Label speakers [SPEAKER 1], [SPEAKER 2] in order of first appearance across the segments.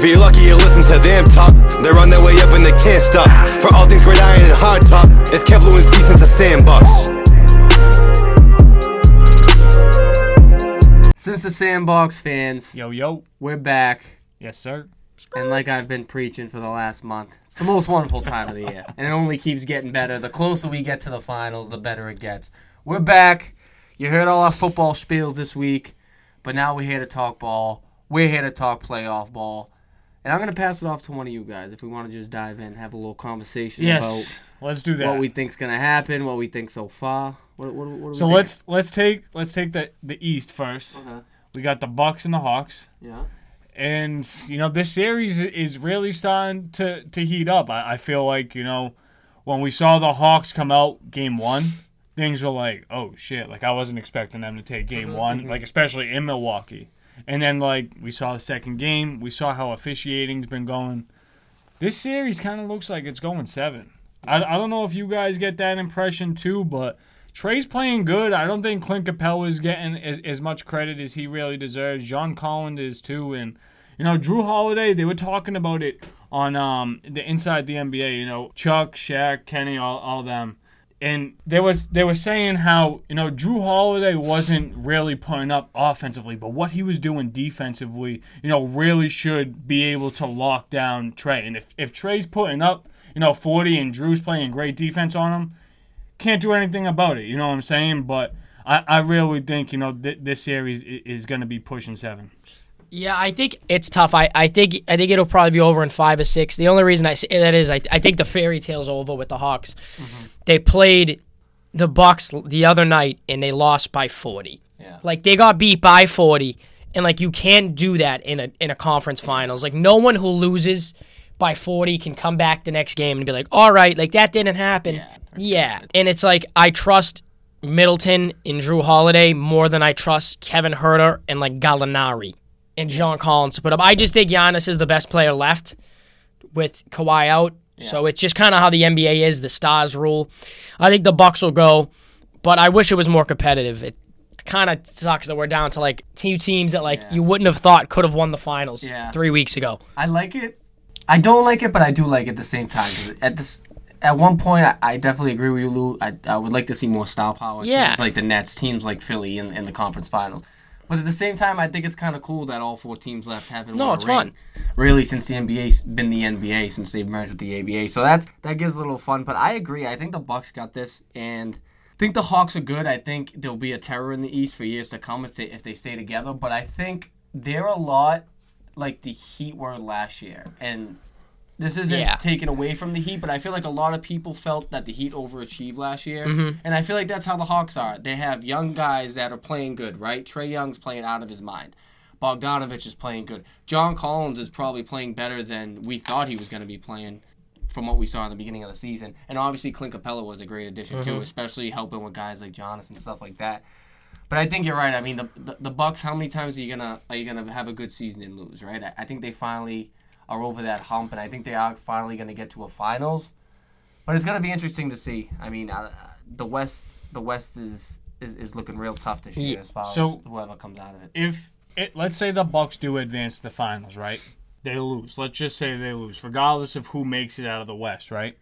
[SPEAKER 1] If you're lucky, you listen to them talk. They're on their way up and they can't stop. For all things great iron and hard top, it's Kev Lewinsky since the sandbox.
[SPEAKER 2] Since the Sandbox fans,
[SPEAKER 3] Yo, yo.
[SPEAKER 2] we're back.
[SPEAKER 3] Yes, sir.
[SPEAKER 2] And like I've been preaching for the last month, it's the most wonderful time of the year. And it only keeps getting better. The closer we get to the finals, the better it gets. We're back. You heard all our football spiels this week, but now we're here to talk ball. We're here to talk playoff ball. And I'm going to pass it off to one of you guys if we want to just dive in, have a little conversation
[SPEAKER 3] Yes. Let's do
[SPEAKER 2] about
[SPEAKER 3] that.
[SPEAKER 2] what we think's going to happen, what we think so far. What, what, what
[SPEAKER 3] so let's let's take let's take the the East first.
[SPEAKER 2] Okay.
[SPEAKER 3] We got the Bucks and the Hawks.
[SPEAKER 2] Yeah.
[SPEAKER 3] and you know this series is really starting to to heat up. I, I feel like you know when we saw the Hawks come out game one, things were like, oh shit, like I wasn't expecting them to take game uh-huh. one, mm-hmm. like especially in Milwaukee. And then like we saw the second game, we saw how officiating's been going. This series kind of looks like it's going seven. I, I don't know if you guys get that impression too, but Trae's playing good. I don't think Clint Capela is getting as, as much credit as he really deserves. John Collins is too, and you know Jrue Holiday. They were talking about it on um the Inside the NBA. You know Chuck, Shaq, Kenny, all all them, and they was they were saying how you know Jrue Holiday wasn't really putting up offensively, but what he was doing defensively, you know, really should be able to lock down Trae. And if if Trae's putting up you know 40 and Jrue's playing great defense on him can't do anything about it. You know what I'm saying? But I, I really think you know th- this series i- is going to be pushing seven.
[SPEAKER 4] Yeah, I think it's tough. I, I think I think it'll probably be over in five or six. The only reason I say that is I, I think the fairy tale's over with the Hawks. They played the Bucks the other night and they lost by forty.
[SPEAKER 2] Yeah.
[SPEAKER 4] Like they got beat by forty, and like you can't do that in a in a conference finals. Like no one who loses by forty can come back the next game and be like, all right, like that didn't happen. Yeah, and it's like I trust Middleton and Jrue Holiday more than I trust Kevin Huerter and like Gallinari and John Collins to put up. I just think Giannis is the best player left with Kawhi out. So it's just kind of how the NBA is, the stars rule. I think the Bucks will go, but I wish it was more competitive. It kind of sucks that we're down to like two teams that like
[SPEAKER 2] Yeah.
[SPEAKER 4] you wouldn't have thought could have won the finals
[SPEAKER 2] Yeah.
[SPEAKER 4] three weeks ago.
[SPEAKER 2] I like it. I don't like it, but I do like it at the same time at this, at one point, I, I definitely agree with you, Lou. I, I would like to see more star power.
[SPEAKER 4] Yeah.
[SPEAKER 2] teams like the Nets, teams like Philly in, in the conference finals. But at the same time, I think it's kind of cool that all four teams left haven't
[SPEAKER 4] No,
[SPEAKER 2] won a
[SPEAKER 4] it's fun.
[SPEAKER 2] Really, since the NBA's been the NBA, since they've merged with the ABA, so that's that gives a little fun. But I agree. I think the Bucks got this, and I think the Hawks are good. I think there'll be a terror in the East for years to come if they if they stay together. But I think they're a lot like the Heat were last year, and this isn't
[SPEAKER 4] Yeah.
[SPEAKER 2] taken away from the Heat, but I feel like a lot of people felt that the Heat overachieved last year,
[SPEAKER 4] Mm-hmm.
[SPEAKER 2] and I feel like that's how the Hawks are. They have young guys that are playing good, right? Trae Young's playing out of his mind. Bogdanovich is playing good. John Collins is probably playing better than we thought he was going to be playing from what we saw in the beginning of the season. And obviously, Clint Capela was a great addition
[SPEAKER 4] Mm-hmm.
[SPEAKER 2] too, especially helping with guys like Jonas and stuff like that. But I think you're right. I mean, the, the the Bucks. How many times are you gonna are you gonna have a good season and lose? Right. I, I think they finally are over that hump, and I think they are finally gonna get to a finals. But it's gonna be interesting to see. I mean, uh, the West the West is, is is looking real tough this year
[SPEAKER 4] Yeah.
[SPEAKER 2] as far
[SPEAKER 3] So-
[SPEAKER 2] as whoever comes out of it.
[SPEAKER 3] If it, let's say the Bucks do advance to the finals, right? They lose. Let's just say they lose, regardless of who makes it out of the West, right?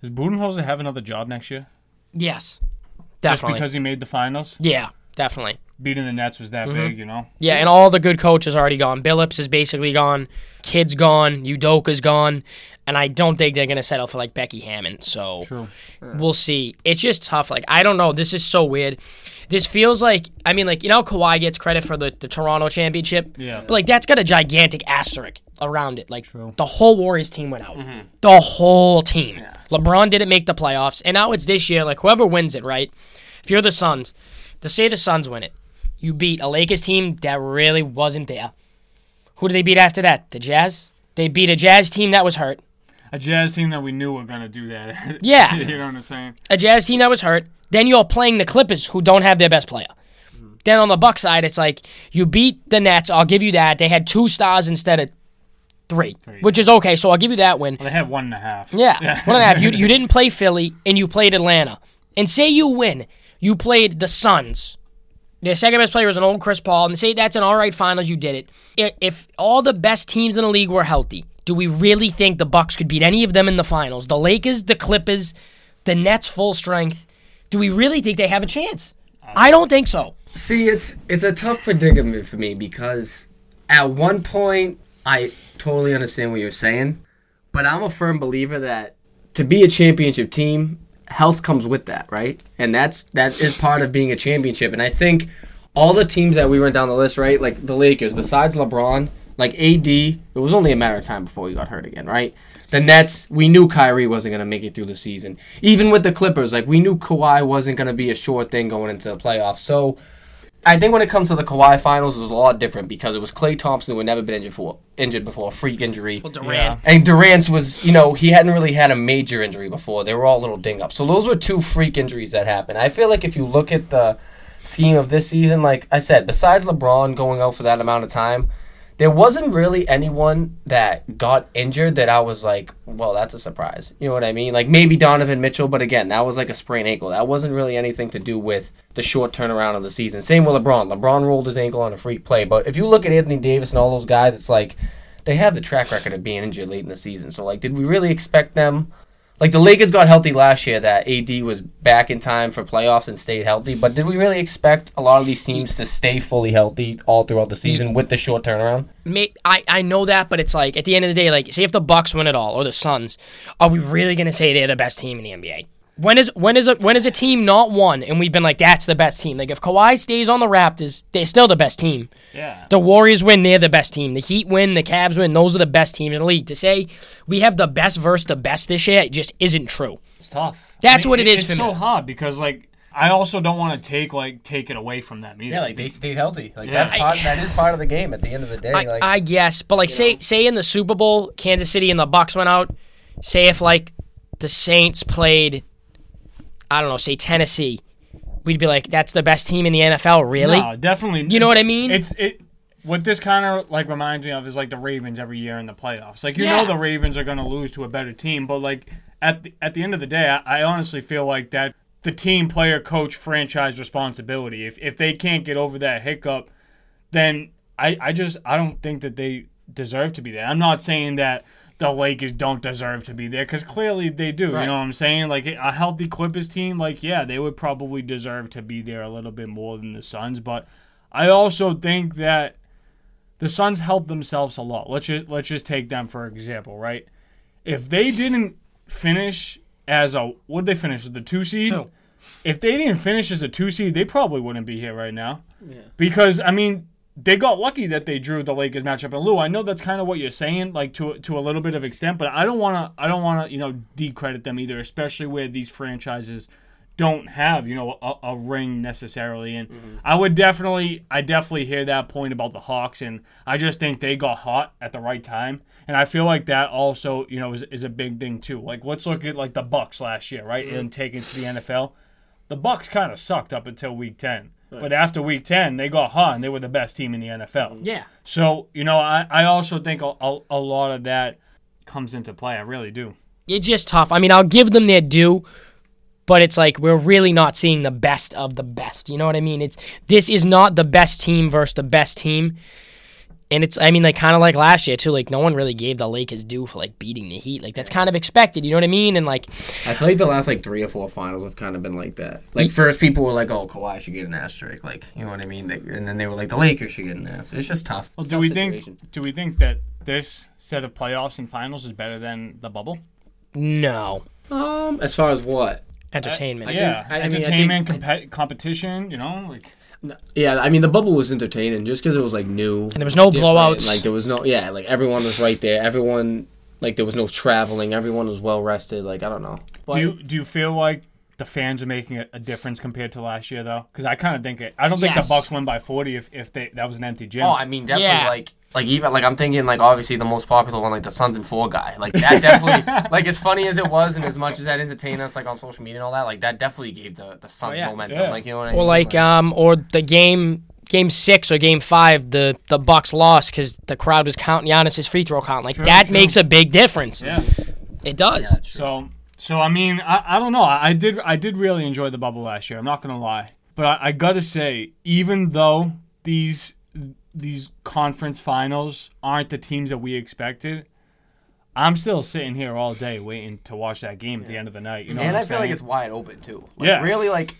[SPEAKER 3] Does Budenholzer have another job next year?
[SPEAKER 4] Yes, definitely.
[SPEAKER 3] Just because he made the finals?
[SPEAKER 4] yeah, definitely.
[SPEAKER 3] Beating the Nets was
[SPEAKER 4] Mm-hmm.
[SPEAKER 3] that big, you know?
[SPEAKER 4] Yeah, and all the good coaches already gone. Billups is basically gone. Kidd's gone. Udoka's gone. And I don't think they're gonna settle for like Becky Hammon. So
[SPEAKER 3] True.
[SPEAKER 4] we'll see. It's just tough. Like I don't know. This is so weird. This feels like I mean, like you know, how Kawhi gets credit for the, the Toronto championship.
[SPEAKER 3] Yeah.
[SPEAKER 4] But like that's got a gigantic asterisk around it. Like
[SPEAKER 3] True.
[SPEAKER 4] the whole Warriors team went out. The whole team. LeBron didn't make the playoffs, and now it's this year. Like whoever wins it, right? If you're the Suns, to say the Suns win it, you beat a Lakers team that really wasn't there. Who did they beat after that? The Jazz. They beat a Jazz team that was hurt.
[SPEAKER 3] A Jazz team that we knew were going to do that.
[SPEAKER 4] Yeah.
[SPEAKER 3] you know what I'm saying?
[SPEAKER 4] a Jazz team that was hurt. Then you're playing the Clippers, who don't have their best player. Mm-hmm. Then on the Buck side, it's like you beat the Nets. I'll give you that. They had two stars instead of three, which is okay. So I'll give you that win.
[SPEAKER 3] Well, they had one and a half.
[SPEAKER 4] Yeah, one and a half. You you didn't play Philly and you played Atlanta. And say you win, you played the Suns. Their second best player was an old Chris Paul, and say that's an all right finals. You did it. If all the best teams in the league were healthy, do we really think the Bucks could beat any of them in the finals? The Lakers, the Clippers, the Nets, full strength. Do we really think they have a chance? I don't think so.
[SPEAKER 2] See, it's it's a tough predicament for me because at one point I totally understand what you're saying, but I'm a firm believer that to be a championship team, health comes with that, right? And that's that is part of being a championship. And I think all the teams that we went down the list, right? Like the Lakers, besides LeBron, like AD, it was only a matter of time before he got hurt again, right? The Nets, we knew Kyrie wasn't going to make it through the season. Even with the Clippers, like we knew Kawhi wasn't going to be a sure thing going into the playoffs. So I think when it comes to the Kawhi finals, it was a lot different because it was Klay Thompson who had never been injured before, injured before, a freak injury.
[SPEAKER 4] Well, Durant.
[SPEAKER 2] And Durant's was, you know, he hadn't really had a major injury before. They were all little ding ups. So those were two freak injuries that happened. I feel like if you look at the scheme of this season, like I said, besides LeBron going out for that amount of time, there wasn't really anyone that got injured that I was like, well, that's a surprise. You know what I mean? Like maybe Donovan Mitchell, but again, that was like a sprained ankle. That wasn't really anything to do with the short turnaround of the season. Same with LeBron. LeBron rolled his ankle on a freak play. But if you look at Anthony Davis and all those guys, it's like they have the track record of being injured late in the season. So like, did we really expect them? Like the Lakers got healthy last year, that AD was back in time for playoffs and stayed healthy. But did we really expect a lot of these teams to stay fully healthy all throughout the season with the short turnaround?
[SPEAKER 4] I, I know that, but it's like at the end of the day, like say if the Bucks win it all or the Suns, are we really gonna say they're the best team in the NBA? When is when is a when is a team not won and we've been like that's the best team? Like if Kawhi stays on the Raptors, they're still the best team.
[SPEAKER 3] Yeah.
[SPEAKER 4] The Warriors win, they're the best team. The Heat win, the Cavs win, those are the best teams in the league. To say we have the best versus the best this year it just isn't true.
[SPEAKER 3] It's tough.
[SPEAKER 4] That's what it is
[SPEAKER 3] It's
[SPEAKER 4] for
[SPEAKER 3] so
[SPEAKER 4] me.
[SPEAKER 3] hard because like I also don't want to take like take it away from them either.
[SPEAKER 2] Yeah, like they stayed healthy. Like
[SPEAKER 3] Yeah.
[SPEAKER 2] that's part. that is part of the game. At the end of the day,
[SPEAKER 4] I,
[SPEAKER 2] like
[SPEAKER 4] I guess, but like say say in the Super Bowl, Kansas City and the Bucks went out. Say if like the Saints played, I don't know, say Tennessee, we'd be like, that's the best team in the NFL, really?
[SPEAKER 3] No, definitely.
[SPEAKER 4] You know what I mean?
[SPEAKER 3] It's it. What this kind of like reminds me of is like the Ravens every year in the playoffs. Like you
[SPEAKER 4] Yeah.
[SPEAKER 3] know the Ravens are going to lose to a better team, but like at the, at the end of the day, I, I honestly feel like that the team, player, coach, franchise responsibility. If if they can't get over that hiccup, then I I just I don't think that they deserve to be there. I'm not saying that the Lakers don't deserve to be there because clearly they do.
[SPEAKER 2] Right.
[SPEAKER 3] You know what I'm saying? Like a healthy Clippers team, like yeah, they would probably deserve to be there a little bit more than the Suns. But I also think that the Suns helped themselves a lot. Let's just let's just take them for example, right? If they didn't finish as a did they finish the two seed?
[SPEAKER 4] Two.
[SPEAKER 3] If they didn't finish as a two seed, they probably wouldn't be here right now. Yeah. Because I mean, they got lucky that they drew the Lakers matchup. And Lou, I know that's kind of what you're saying, like to to a little bit of extent, but I don't want to I don't want to you know decredit them either, especially where these franchises don't have you know a, a ring necessarily. And mm-hmm. I would definitely I definitely hear that point about the Hawks, and I just think they got hot at the right time. And I feel like that also, you know, is, is a big thing too. Like, let's look at like the Bucks last year, right, mm-hmm. and take it to the NFL the Bucks kind of sucked up until week 10. But after week 10, they got hot and they were the best team in the NFL.
[SPEAKER 4] yeah.
[SPEAKER 3] So, you know, I, I also think a, a, a lot of that comes into play. I really do.
[SPEAKER 4] It's just tough. I mean, I'll give them their due, but it's like we're really not seeing the best of the best. You know what I mean? It's this is not the best team versus the best team. And it's, I mean, like kind of like last year too. Like no one really gave the Lakers due for like beating the Heat. Like that's kind of expected. You know what I mean? And like,
[SPEAKER 2] I feel like the last like three or four finals have kind of been like that. Like first, people were like, "Oh, Kawhi should get an asterisk," like you know what I mean. They, and then they were like, "The Lakers should get an asterisk." It's just tough.
[SPEAKER 3] Well, do
[SPEAKER 2] tough
[SPEAKER 3] we
[SPEAKER 2] situation.
[SPEAKER 3] think do we think that this set of playoffs and finals is better than the bubble?
[SPEAKER 4] no
[SPEAKER 2] Um, as far as what?
[SPEAKER 4] entertainment.
[SPEAKER 3] yeah,
[SPEAKER 2] I- I mean, I
[SPEAKER 3] entertainment, compet- competition. You know, like
[SPEAKER 2] Yeah, I mean the bubble was entertaining just because it was like new
[SPEAKER 4] And there was no
[SPEAKER 2] different.
[SPEAKER 4] blowouts.
[SPEAKER 2] Like there was no yeah, like everyone was right there. Everyone like there was no traveling. Everyone was well rested. Like I don't know. But
[SPEAKER 3] Do you do you feel like the fans are making a, a difference compared to last year though? Because I kind of think it. I don't think
[SPEAKER 4] Yes.
[SPEAKER 3] the Bucks won by forty if, if they that was an empty gym.
[SPEAKER 2] Oh, I mean, definitely
[SPEAKER 4] Yeah.
[SPEAKER 2] like like even like I'm thinking like obviously the most popular one like the Suns and Four guy like that definitely like as funny as it was and as much as that entertained us like on social media and all that like that definitely gave the the Suns
[SPEAKER 4] yeah.
[SPEAKER 2] momentum
[SPEAKER 3] Yeah.
[SPEAKER 2] like you know what I mean
[SPEAKER 4] Or like um, or the game game six or game five, the the Bucks lost because the crowd was counting Giannis's free throw count. Like
[SPEAKER 3] True,
[SPEAKER 4] that
[SPEAKER 3] true.
[SPEAKER 4] makes a big difference.
[SPEAKER 3] yeah.
[SPEAKER 4] It does.
[SPEAKER 2] Yeah.
[SPEAKER 3] So so I mean I, I don't know. I, I did I did really enjoy the bubble last year. I'm not gonna lie. But I, I gotta say, even though these these conference finals aren't the teams that we expected, I'm still sitting here all day waiting to watch that game at the end of the night. You know
[SPEAKER 2] and I
[SPEAKER 3] I'm
[SPEAKER 2] feel like it's wide open too. Like,
[SPEAKER 3] Yeah.
[SPEAKER 2] really like.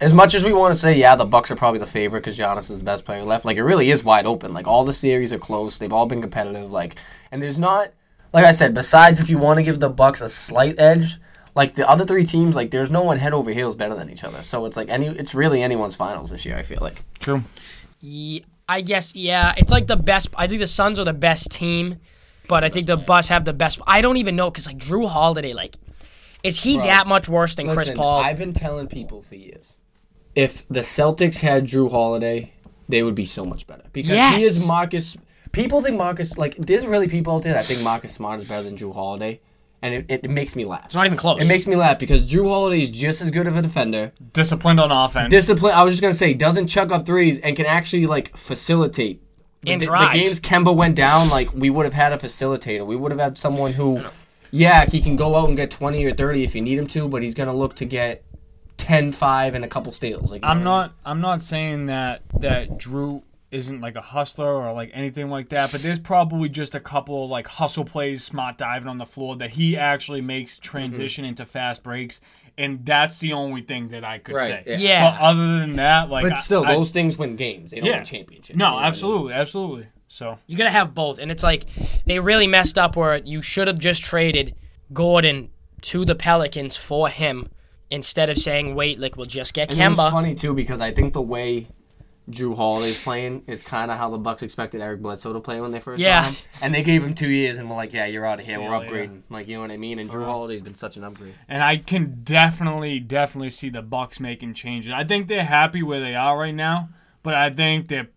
[SPEAKER 2] As much as we want to say, yeah, the Bucks are probably the favorite because Giannis is the best player left. Like it really is wide open. Like all the series are close. They've all been competitive. Like and there's not, like I said, besides if you want to give the Bucks a slight edge, like the other three teams, like there's no one head over heels better than each other. So it's like any, it's really anyone's finals this year. I feel like.
[SPEAKER 3] true.
[SPEAKER 4] Yeah, I guess yeah. It's like the best. I think the Suns are the best team, but I think the Bucks have the best. I don't even know because like Jrue Holiday, like, is he
[SPEAKER 2] Bro,
[SPEAKER 4] that much worse than Chris
[SPEAKER 2] Listen,
[SPEAKER 4] Paul?
[SPEAKER 2] I've been telling people for years, if the Celtics had Jrue Holiday, they would be so much better because
[SPEAKER 4] Yes.
[SPEAKER 2] he is Marcus. People think Marcus like there's really people out there that think Marcus Smart is better than Jrue Holiday, and it, it, it makes me laugh.
[SPEAKER 4] it's not even close.
[SPEAKER 2] It makes me laugh because Jrue Holiday is just as good of a defender.
[SPEAKER 3] Disciplined on offense.
[SPEAKER 2] Discipline. I was just gonna say doesn't chuck up threes and can actually like facilitate.
[SPEAKER 4] And
[SPEAKER 2] the,
[SPEAKER 4] drive.
[SPEAKER 2] the games Kemba went down, like we would have had a facilitator. We would have had someone who, yeah, he can go out and get twenty or thirty if you need him to, but he's gonna look to get 10, 5, and a couple steals. Like
[SPEAKER 3] I'm
[SPEAKER 2] know what I mean?
[SPEAKER 3] not. I'm not saying that that Jrue isn't like a hustler or like anything like that. But there's probably just a couple like hustle plays, smart diving on the floor that he actually makes transition mm-hmm. into fast breaks, and that's the only thing that I could
[SPEAKER 2] Right,
[SPEAKER 3] say.
[SPEAKER 2] yeah.
[SPEAKER 4] Yeah.
[SPEAKER 3] But other than that, like,
[SPEAKER 2] But still,
[SPEAKER 3] I- I-
[SPEAKER 2] those things win games. They don't
[SPEAKER 3] yeah,
[SPEAKER 2] win championships. you know
[SPEAKER 3] No,
[SPEAKER 2] what I mean?
[SPEAKER 3] absolutely, absolutely. So
[SPEAKER 4] You gotta have both, and it's like they really messed up where you should have just traded Gordon to the Pelicans for him instead of saying, "Wait, like we'll just get
[SPEAKER 2] And it was
[SPEAKER 4] Kemba."
[SPEAKER 2] funny too because I think the way Jrue Holiday's playing is kind of how the Bucks expected Eric Bledsoe to play when they first
[SPEAKER 4] Yeah.
[SPEAKER 2] got him. And they gave him two years, and we're like, yeah, you're out of here. We're
[SPEAKER 3] ya later.
[SPEAKER 2] upgrading. Like you know what I mean? And Jrue uh-huh. Holiday's been such an upgrade.
[SPEAKER 3] and I can definitely, definitely see the Bucks making changes. I think they're happy where they are right now, but I think they're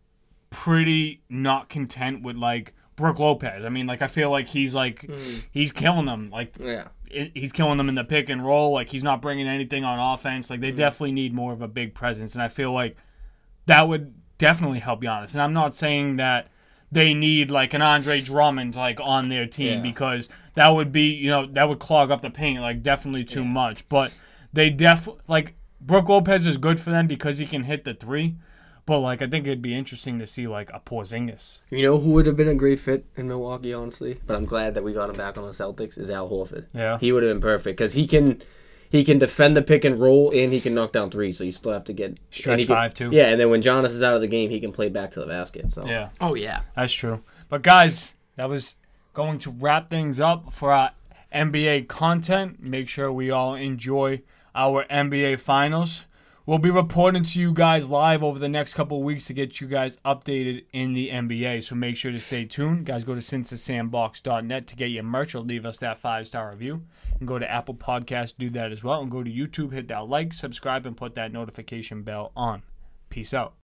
[SPEAKER 3] pretty not content with like Brook Lopez. I mean, like I feel like he's like hmm. he's killing them. Like
[SPEAKER 2] Yeah.
[SPEAKER 3] he's killing them in the pick and roll. Like he's not bringing anything on offense. Like they hmm. definitely need more of a big presence, and I feel like that would definitely help Giannis. And I'm not saying that they need like an Andre Drummond like on their team
[SPEAKER 2] Yeah.
[SPEAKER 3] because that would be you know that would clog up the paint like definitely too much. But they def like Brook Lopez is good for them because he can hit the three. But like I think it'd be interesting to see like a Porzingis.
[SPEAKER 2] You know who would have been a great fit in Milwaukee, honestly. But I'm glad that we got him back on the Celtics. Is Al Horford.
[SPEAKER 3] Yeah.
[SPEAKER 2] He would have been perfect because he can. He can defend the pick and roll, and he can knock down three. So you still have to get
[SPEAKER 3] Stretch
[SPEAKER 2] and can-
[SPEAKER 3] five, too.
[SPEAKER 2] Yeah, and then when Jonas is out of the game, he can play back to the basket. So
[SPEAKER 3] Yeah.
[SPEAKER 4] oh yeah,
[SPEAKER 3] That's true. But guys, that was going to wrap things up for our NBA content. Make sure we all enjoy our NBA finals. We'll be reporting to you guys live over the next couple weeks to get you guys updated in the NBA. So make sure to stay tuned. Guys, go to sincethesandbox.net to get your merch or leave us that five star review. And go to Apple Podcasts, do that as well. And go to YouTube, hit that like, subscribe, and put that notification bell on. Peace out.